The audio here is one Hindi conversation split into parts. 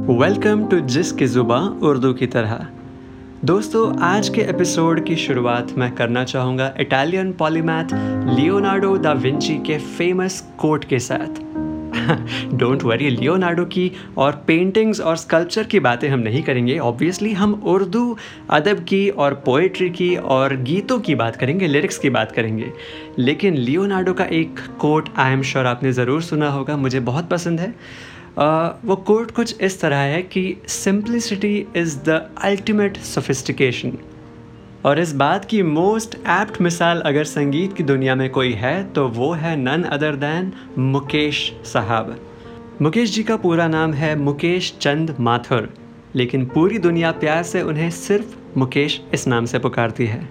वेलकम टू जिस की ज़ुबा उर्दू की तरह दोस्तों, आज के एपिसोड की शुरुआत मैं करना चाहूँगा Italian polymath Leonardo da Vinci के फ़ेमस कोट के साथ। डोंट वरी लियोनार्डो की और पेंटिंग्स और स्कल्पचर की बातें हम नहीं करेंगे. ऑब्वियसली हम उर्दू अदब की और पोइट्री की और गीतों की बात करेंगे लिरिक्स की बात करेंगे. लेकिन लियोनार्डो का एक कोट आई एम श्योर आपने ज़रूर सुना होगा मुझे बहुत पसंद है. Uh, वो कोट कुछ इस तरह है कि simplicity is the ultimate sophistication और इस बात की मोस्ट एप्ट मिसाल अगर संगीत की दुनिया में कोई है तो वो है नन अदर दैन मुकेश साहब। मुकेश जी का पूरा नाम है मुकेश चंद माथुर, लेकिन पूरी दुनिया प्यार से उन्हें सिर्फ़ मुकेश इस नाम से पुकारती है।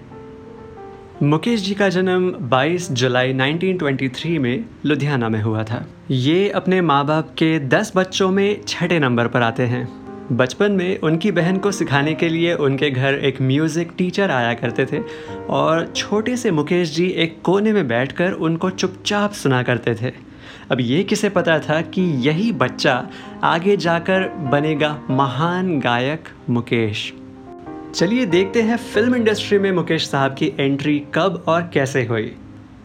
मुकेश जी का जन्म 22 जुलाई 1923 में लुधियाना में हुआ था। ये अपने माँ बाप के 10 बच्चों में छठे नंबर पर आते हैं। बचपन में उनकी बहन को सिखाने के लिए उनके घर एक म्यूज़िक टीचर आया करते थे और छोटे से मुकेश जी एक कोने में बैठकर उनको चुपचाप सुना करते थे। अब ये किसे पता था कि यही बच्चा आगे जाकर बनेगा महान गायक मुकेश? चलिए देखते हैं फ़िल्म इंडस्ट्री में मुकेश साहब की एंट्री कब और कैसे हुई।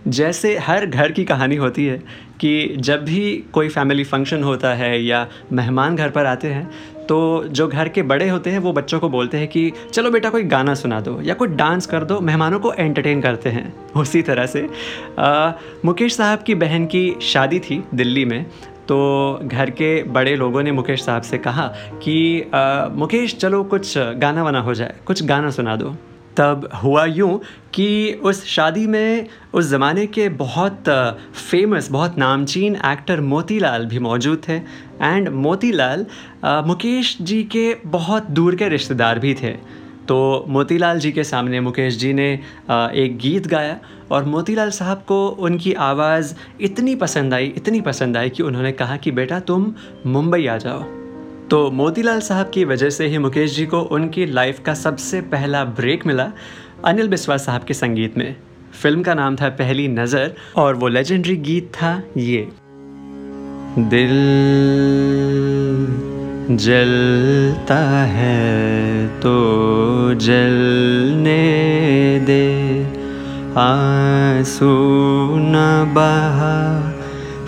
जैसे हर घर की कहानी होती है कि जब भी कोई फैमिली फ़ंक्शन होता है या मेहमान घर पर आते हैं तो जो घर के बड़े होते हैं वो बच्चों को बोलते हैं कि चलो बेटा कोई गाना सुना दो या कोई डांस कर दो मेहमानों को एंटरटेन करते हैं। उसी तरह से आ, मुकेश साहब की बहन की शादी थी दिल्ली में तो घर के बड़े लोगों ने मुकेश साहब से कहा कि आ, मुकेश चलो कुछ गाना वाना हो जाए कुछ गाना सुना दो। तब हुआ यूँ कि उस शादी में, उस ज़माने के बहुत फ़ेमस बहुत नामचीन एक्टर मोतीलाल भी मौजूद थे। एंड मोतीलाल मुकेश जी के बहुत दूर के रिश्तेदार भी थे। तो मोतीलाल जी के सामने मुकेश जी ने एक गीत गाया और मोतीलाल साहब को उनकी आवाज़ इतनी पसंद आई, इतनी पसंद आई कि उन्होंने कहा कि, बेटा, तुम मुंबई आ जाओ। तो मोतीलाल साहब की वजह से ही मुकेश जी को उनकी लाइफ का सबसे पहला ब्रेक मिला अनिल बिस्वा साहब के संगीत में। फ़िल्म का नाम था पहली नज़र और वो लेजेंडरी गीत था ये। दिल जलता है तो जलने दे, आँसू न बहा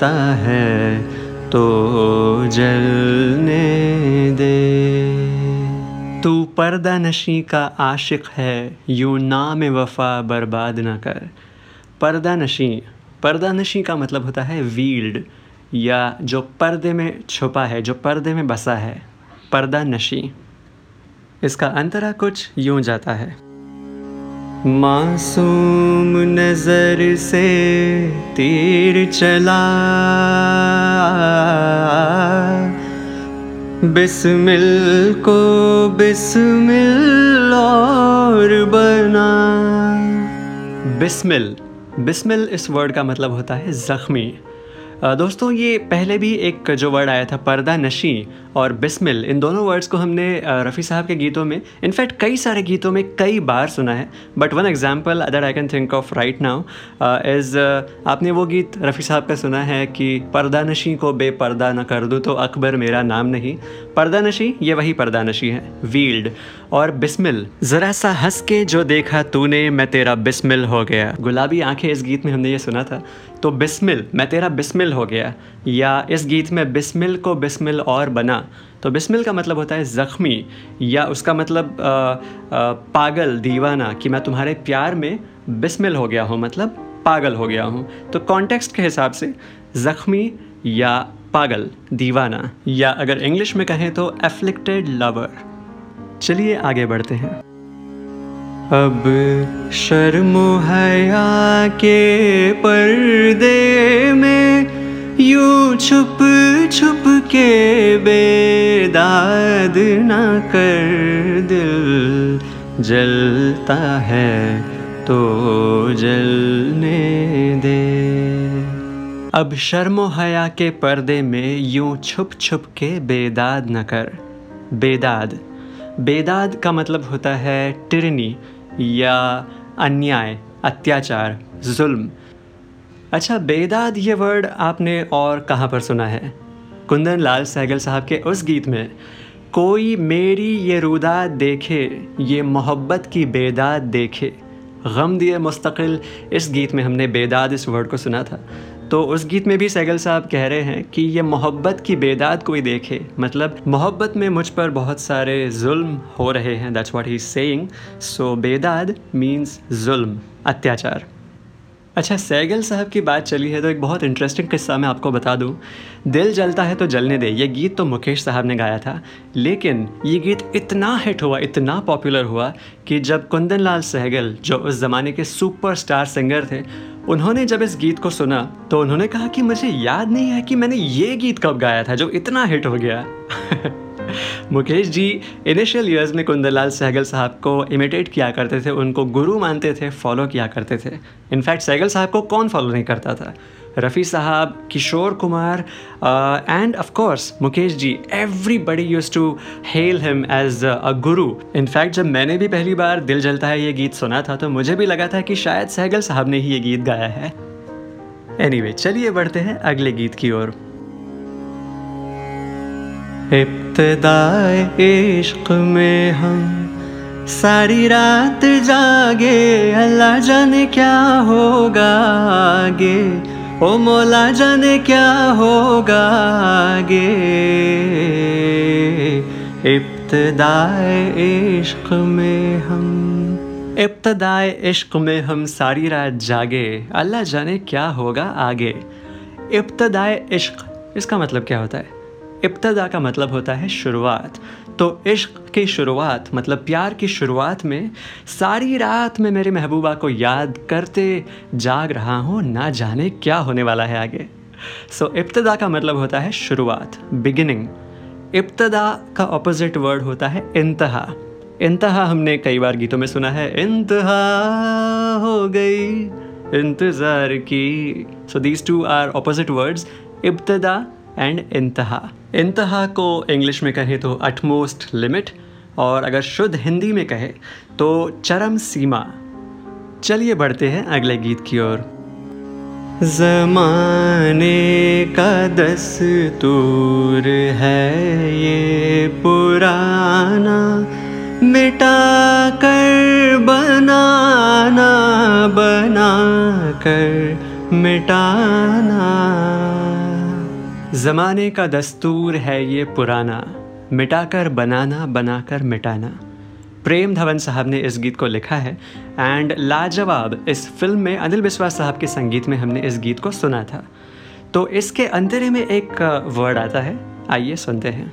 जलता है तो जलने दे। तू पर्दा नशी का आशिक है, यूँ नाम वफा बर्बाद न कर। पर्दा नशी पर्दा नशी का मतलब होता है वील्ड, या जो पर्दे में छुपा है, जो पर्दे में बसा है। पर्दा नशी। इसका अंतरा कुछ यूँ जाता है। मासूम नज़र से तीर चला। बिस्मिल को बिस्मिल और बना। बिस्मिल बिस्मिल इस वर्ड का मतलब होता है ज़ख्मी। दोस्तों, ये पहले भी एक जो वर्ड आया था, पर्दा नशी और बिस्मिल, इन दोनों वर्ड्स को हमने रफ़ी साहब के गीतों में इनफैक्ट कई सारे गीतों में कई बार सुना है but one example other I can think of right now is आपने वो गीत रफ़ी साहब का सुना है कि पर्दा नशी को बेपर्दा ना कर दूँ तो अकबर मेरा नाम नहीं। पर्दा नशी, ये वही पर्दा नशी है वील्ड और बिस्मिल, ज़रा सा हंस के जो देखा तूने, मैं तेरा बिस्मिल हो गया। गुलाबी आँखें इस गीत में हमने ये सुना था। तो बिस्मिल मैं तेरा बिस्मिल हो गया या इस गीत में बिस्मिल को बिस्मिल और बना। तो बिस्मिल का मतलब होता है ज़ख्मी या उसका मतलब आ, आ, पागल दीवाना कि मैं तुम्हारे प्यार में बिस्मिल हो गया हूँ मतलब पागल हो गया हूँ। तो कॉन्टेक्स्ट के हिसाब से ज़ख्मी या पागल दीवाना या अगर इंग्लिश में कहें तो एफ्लिक्टेड लवर चलिए आगे बढ़ते हैं। अब शर्म हया के पर्दे में, यूँ छुप छुप के बेदाद ना कर दिल जलता है तो जलने दे। अब शर्मो हया के पर्दे में, यूँ छुप छुप के बेदाद न कर। बेदाद। बेदाद का मतलब होता है टिरनी या अन्याय, अत्याचार, जुल्म। अच्छा बेदाद ये वर्ड आपने और कहाँ पर सुना है? कुंदन लाल सहगल साहब के उस गीत में, कोई मेरी ये रुदा देखे, ये मोहब्बत की बेदाद देखे। गम दिए मुस्तकिल, इस गीत में हमने बेदाद इस वर्ड को सुना था। तो उस गीत में भी सैगल साहब कह रहे हैं कि ये मोहब्बत की बेदाद कोई देखे। मतलब मोहब्बत में मुझ पर बहुत सारे जुल्म हो रहे हैं। That's what he saying so बेदाद means जुल्म, अत्याचार। अच्छा सैगल साहब की बात चली है तो एक बहुत इंटरेस्टिंग किस्सा मैं आपको बता दूँ। दिल जलता है तो जलने दे। ये गीत तो मुकेश साहब ने गाया था। लेकिन ये गीत इतना हिट हुआ, इतना पॉपुलर हुआ कि जब कुंदन लाल सहगल जो उस ज़माने के सुपरस्टार सिंगर थे उन्होंने जब इस गीत को सुना तो उन्होंने कहा कि मुझे याद नहीं है कि मैंने ये गीत कब गाया था जो इतना हिट हो गया। मुकेश जी इनिशियल ईयर्स में कुंदलाल सहगल साहब को इमिटेट किया करते थे उनको गुरु मानते थे फॉलो किया करते थे। इनफैक्ट सहगल साहब को कौन फॉलो नहीं करता था? रफ़ी साहब Kishore Kumar and of course Mukesh ji everybody used to hail him as a guru in fact जब मैंने भी पहली बार दिल जलता है ये गीत सुना था तो मुझे भी लगा था कि शायद सहगल साहब ने ही ये गीत गाया है। एनीवे anyway, चलिए बढ़ते हैं अगले गीत की ओर। इब्तदाए इश्क में हम सारी रात जागे, अल्लाह जाने क्या होगा आगे। ओ मौला जाने क्या होगा आगे। इब्तदाए इश्क में हम, इब्तदाए इश्क में हम सारी रात जागे, अल्लाह जाने क्या होगा आगे। इब्तदाए इश्क, इसका मतलब क्या होता है? इब्तदा का मतलब होता है शुरुआत। तो इश्क की शुरुआत मतलब प्यार की शुरुआत में सारी रात में मेरी महबूबा को याद करते जाग रहा हूँ ना जाने क्या होने वाला है आगे। सो so, इब्तदा का मतलब होता है शुरुआत बिगिनिंग इब्तदा का ऑपोजिट वर्ड होता है इंतहा। इंतहा हमने कई बार गीतों में सुना है इंतहा हो गई इंतज़ार की। So these two are opposite words इब्तदा एंड इंतहा। इंतहा को इंग्लिश में कहें तो अटमोस्ट लिमिट और अगर शुद्ध हिंदी में कहे तो चरम सीमा। चलिए बढ़ते हैं अगले गीत की ओर। जमाने का दस्तूर है ये पुराना मिटा कर बनाना बना कर मिटाना। ज़माने का दस्तूर है ये पुराना। मिटाकर बनाना, बनाकर मिटाना। प्रेम धवन साहब ने इस गीत को लिखा है एंड लाजवाब, इस फ़िल्म में अनिल बिस्वास साहब के संगीत में हमने इस गीत को सुना था। तो इसके अंतरे में एक वर्ड आता है, आइए सुनते हैं।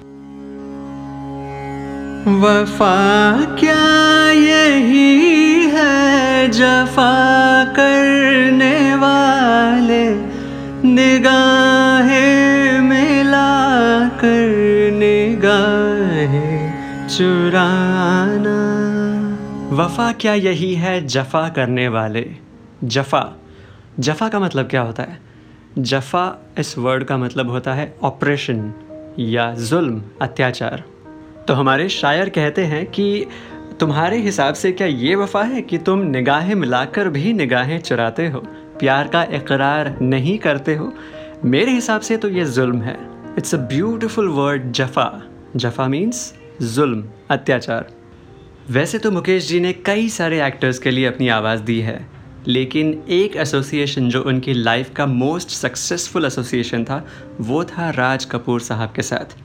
वफा क्या यही है जफा करने वाले? निगाहें कर निगाहें चुराना। वफा क्या यही है जफा करने वाले? जफा। जफा का मतलब क्या होता है? जफा इस वर्ड का मतलब होता है ऑपरेशन या जुल्म, अत्याचार। तो हमारे शायर कहते हैं कि तुम्हारे हिसाब से क्या ये वफा है कि तुम निगाहें मिलाकर भी निगाहें चुराते हो? प्यार का इकरार नहीं करते हो? मेरे हिसाब से तो ये जुल्म है। इट्स अ ब्यूटिफुल वर्ड जफ़ा जफ़ा मीन्स जुल्म अत्याचार. वैसे तो मुकेश जी ने कई सारे एक्टर्स के लिए अपनी आवाज़ दी है लेकिन एक एसोसिएशन जो उनकी लाइफ का मोस्ट सक्सेसफुल एसोसिएशन था वो था राज कपूर साहब के साथ.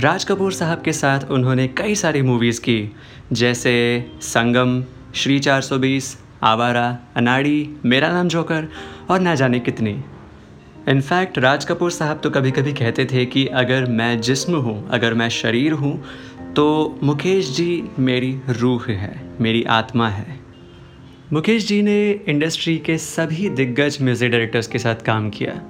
राज कपूर साहब के साथ उन्होंने कई सारी मूवीज़ की जैसे संगम श्री 420, आवारा अनाड़ी मेरा नाम जोकर और ना जाने कितनी. इनफैक्ट राज कपूर साहब तो कभी कभी कहते थे कि अगर मैं जिस्म हूँ, अगर मैं शरीर हूँ तो मुकेश जी मेरी रूह है, मेरी आत्मा है। मुकेश जी ने इंडस्ट्री के सभी दिग्गज म्यूज़िक डायरेक्टर्स के साथ काम किया।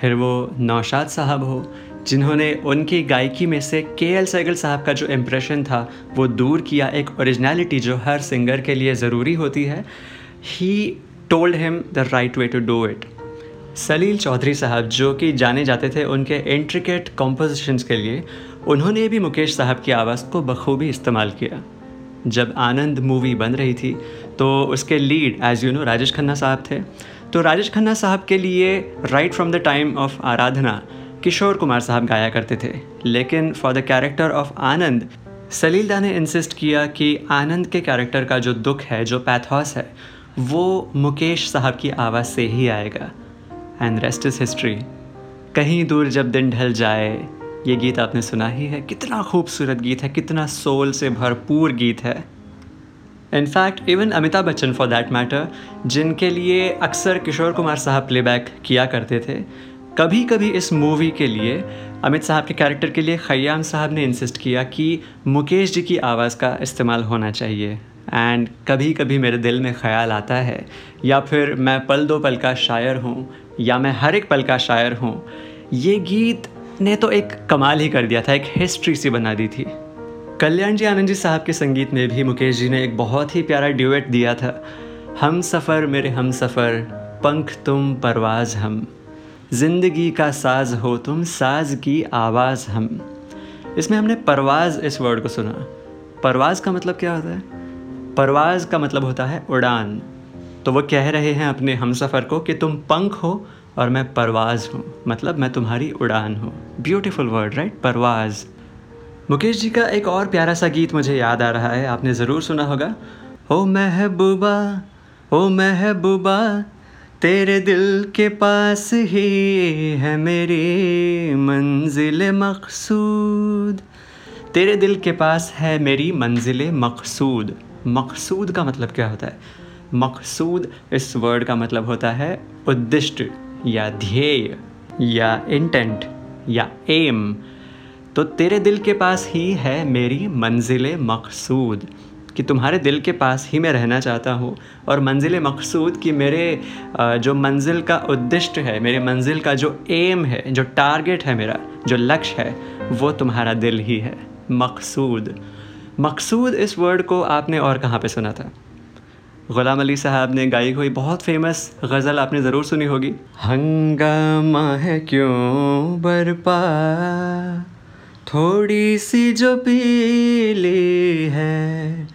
फिर वो नौशाद साहब हो, जिन्होंने उनकी गायकी में से के एल सैगल साहब का जो इम्प्रेशन था, वो दूर किया। एक ओरिजिनलिटी जो हर सिंगर के लिए ज़रूरी होती है। He told him the right way to do it Salil Chaudhary साहब, जो कि जाने जाते थे उनके इंट्रिकेट कॉम्पोजिशंस के लिए, उन्होंने भी मुकेश साहब की आवाज़ को बखूबी इस्तेमाल किया। जब आनंद मूवी बन रही थी तो उसके lead as you know Rajesh Khanna साहब थे। तो राजेश खन्ना साहब के लिए right from the time of Aradhana, Kishore Kumar साहब गाया करते थे। लेकिन for the character of Anand, Salil da ने इंसिस्ट किया कि आनंद के कैरेक्टर का जो दुख है, जो पैथॉस है, वो मुकेश साहब की आवाज़ से ही आएगा। एंड रेस्ट इज़ हिस्ट्री कहीं दूर जब दिन ढल जाए, ये गीत आपने सुना ही है। कितना खूबसूरत गीत है, कितना सोल से भरपूर गीत है। In fact even Amitabh Bachchan for that matter जिनके लिए अक्सर किशोर कुमार साहब प्लेबैक किया करते थे कभी कभी इस मूवी के लिए, अमित साहब के कैरेक्टर के लिए खयाम साहब ने इंसिस्ट किया कि मुकेश जी की आवाज़ का इस्तेमाल होना चाहिए। एंड कभी कभी मेरे दिल में ख्याल आता है, या फिर मैं पल दो पल का शायर हूँ या मैं हर एक पल का शायर हूँ। ये गीत ने तो एक कमाल ही कर दिया था, एक हिस्ट्री सी बना दी थी। कल्याण जी आनंद जी साहब के संगीत में भी मुकेश जी ने एक बहुत ही प्यारा ड्यूएट दिया था। हम सफ़र मेरे हम सफ़र, पंख तुम परवाज हम। ज़िंदगी का साज हो तुम, साज की आवाज़ हम। इसमें हमने परवाज इस वर्ड को सुना। परवाज का मतलब क्या होता है? परवाज का मतलब होता है उड़ान। तो वो कह रहे हैं अपने हम सफ़र को कि तुम पंख हो और मैं परवाज़ हूँ। मतलब मैं तुम्हारी उड़ान हूँ। ब्यूटीफुल वर्ड राइट परवाज़। मुकेश जी का एक और प्यारा सा गीत मुझे याद आ रहा है। आपने ज़रूर सुना होगा। ओ महबूबा ओ महबूबा, तेरे दिल के पास ही है मेरी मंजिल मकसूद। तेरे दिल के पास है मेरी मंजिल मकसूद। मकसूद का मतलब क्या होता है? मकसूद, इस वर्ड का मतलब होता है उद्दिष्ट या ध्येय या इंटेंट या एम तो तेरे दिल के पास ही है मेरी मंजिल मकसूद, कि तुम्हारे दिल के पास ही मैं रहना चाहता हूँ, और मंजिल मकसूद कि मेरे जो मंजिल का उद्दिष्ट है, मेरे मंजिल का जो एम है, जो टारगेट है मेरा, जो लक्ष्य है, वो तुम्हारा दिल ही है, मकसूद। मकसूद इस वर्ड को आपने और कहाँ पे सुना था? ग़ुलाम अली साहब ने गाई हुई बहुत फ़ेमस गज़ल आपने ज़रूर सुनी होगी। हंगामा है क्यों बरपा? थोड़ी सी जो पीली है,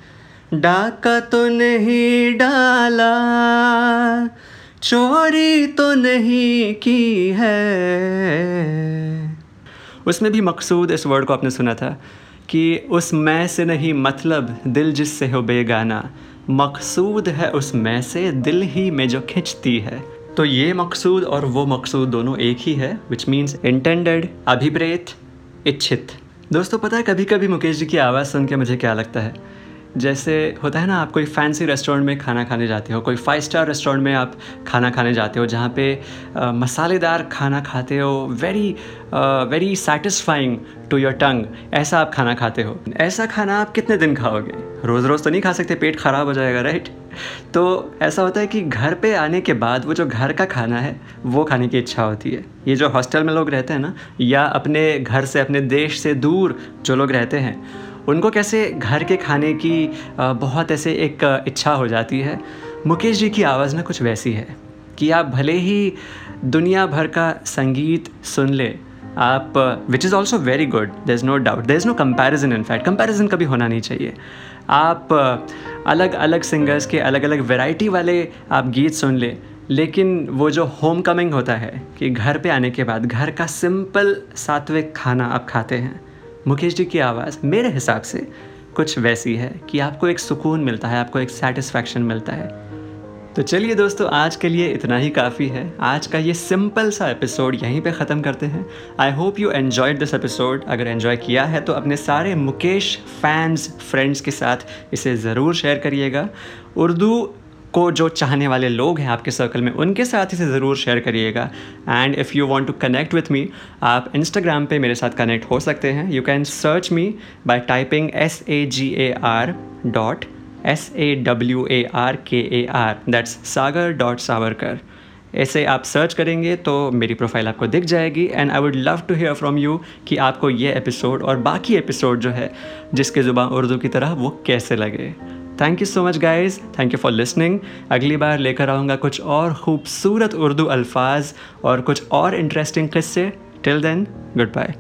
डाका तो नहीं डाला, चोरी तो नहीं की है। उसमें भी मकसूद इस वर्ड को आपने सुना था कि उस मैं से नहीं मतलब दिल जिससे हो बेगाना। मकसूद है उस मैं से दिल ही में जो खिंचती है। तो ये मकसूद और वो मकसूद दोनों एक ही है विच मीन्स इंटेंडेड अभिप्रेत इच्छित। दोस्तों पता है कभी कभी मुकेश जी की आवाज़ सुन के मुझे क्या लगता है? जैसे होता है ना आप कोई फैंसी रेस्टोरेंट में खाना खाने जाते हो कोई फाइव स्टार रेस्टोरेंट में आप खाना खाने जाते हो जहाँ पे आ, मसालेदार खाना खाते हो very very satisfying to your tongue ऐसा आप खाना खाते हो। ऐसा खाना आप कितने दिन खाओगे? रोज़ रोज़ तो नहीं खा सकते, पेट ख़राब हो जाएगा राइट तो ऐसा होता है कि घर पे आने के बाद वो जो घर का खाना है, वो खाने की इच्छा होती है। ये जो हॉस्टल में लोग रहते हैं ना, या अपने घर से, अपने देश से दूर जो लोग रहते हैं, उनको कैसे घर के खाने की बहुत ऐसे एक इच्छा हो जाती है। मुकेश जी की आवाज़ ना कुछ वैसी है कि आप भले ही दुनिया भर का संगीत सुन ले आप which is also very good there is no doubt there is no comparison in fact comparison कभी होना नहीं चाहिए। आप अलग अलग सिंगर्स के अलग अलग वेराइटी वाले आप गीत सुन ले, लेकिन वो जो होम कमिंग होता है, कि घर पे आने के बाद, घर का सिंपल सात्विक खाना आप खाते हैं, मुकेश जी की आवाज़ मेरे हिसाब से कुछ वैसी है कि आपको एक सुकून मिलता है, आपको एक सेटिस्फैक्शन मिलता है। तो चलिए दोस्तों, आज के लिए इतना ही काफ़ी है। आज का ये सिंपल सा एपिसोड यहीं पे ख़त्म करते हैं। I hope you enjoyed this episode अगर एन्जॉय किया है तो अपने सारे मुकेश फैंस फ्रेंड्स के साथ इसे ज़रूर शेयर करिएगा। उर्दू को जो चाहने वाले लोग हैं आपके सर्कल में, उनके साथ इसे ज़रूर शेयर करिएगा। And if you want to connect with me आप इंस्टाग्राम पे मेरे साथ कनेक्ट हो सकते हैं। You can search me by typing S A G A R dot S A W A R K A R that's Sagar dot Sawarkar ऐसे आप सर्च करेंगे तो मेरी प्रोफ़ाइल आपको दिख जाएगी and I would love to hear from you कि आपको ये एपिसोड और बाकी एपिसोड जो है, जिसके ज़ुबान उर्दू की तरह, वो कैसे लगे। Thank you so much guys thank you for listening अगली बार लेकर आऊँगा कुछ और खूबसूरत उर्दू अल्फाज और कुछ और इंटरेस्टिंग किस्से. Till then good bye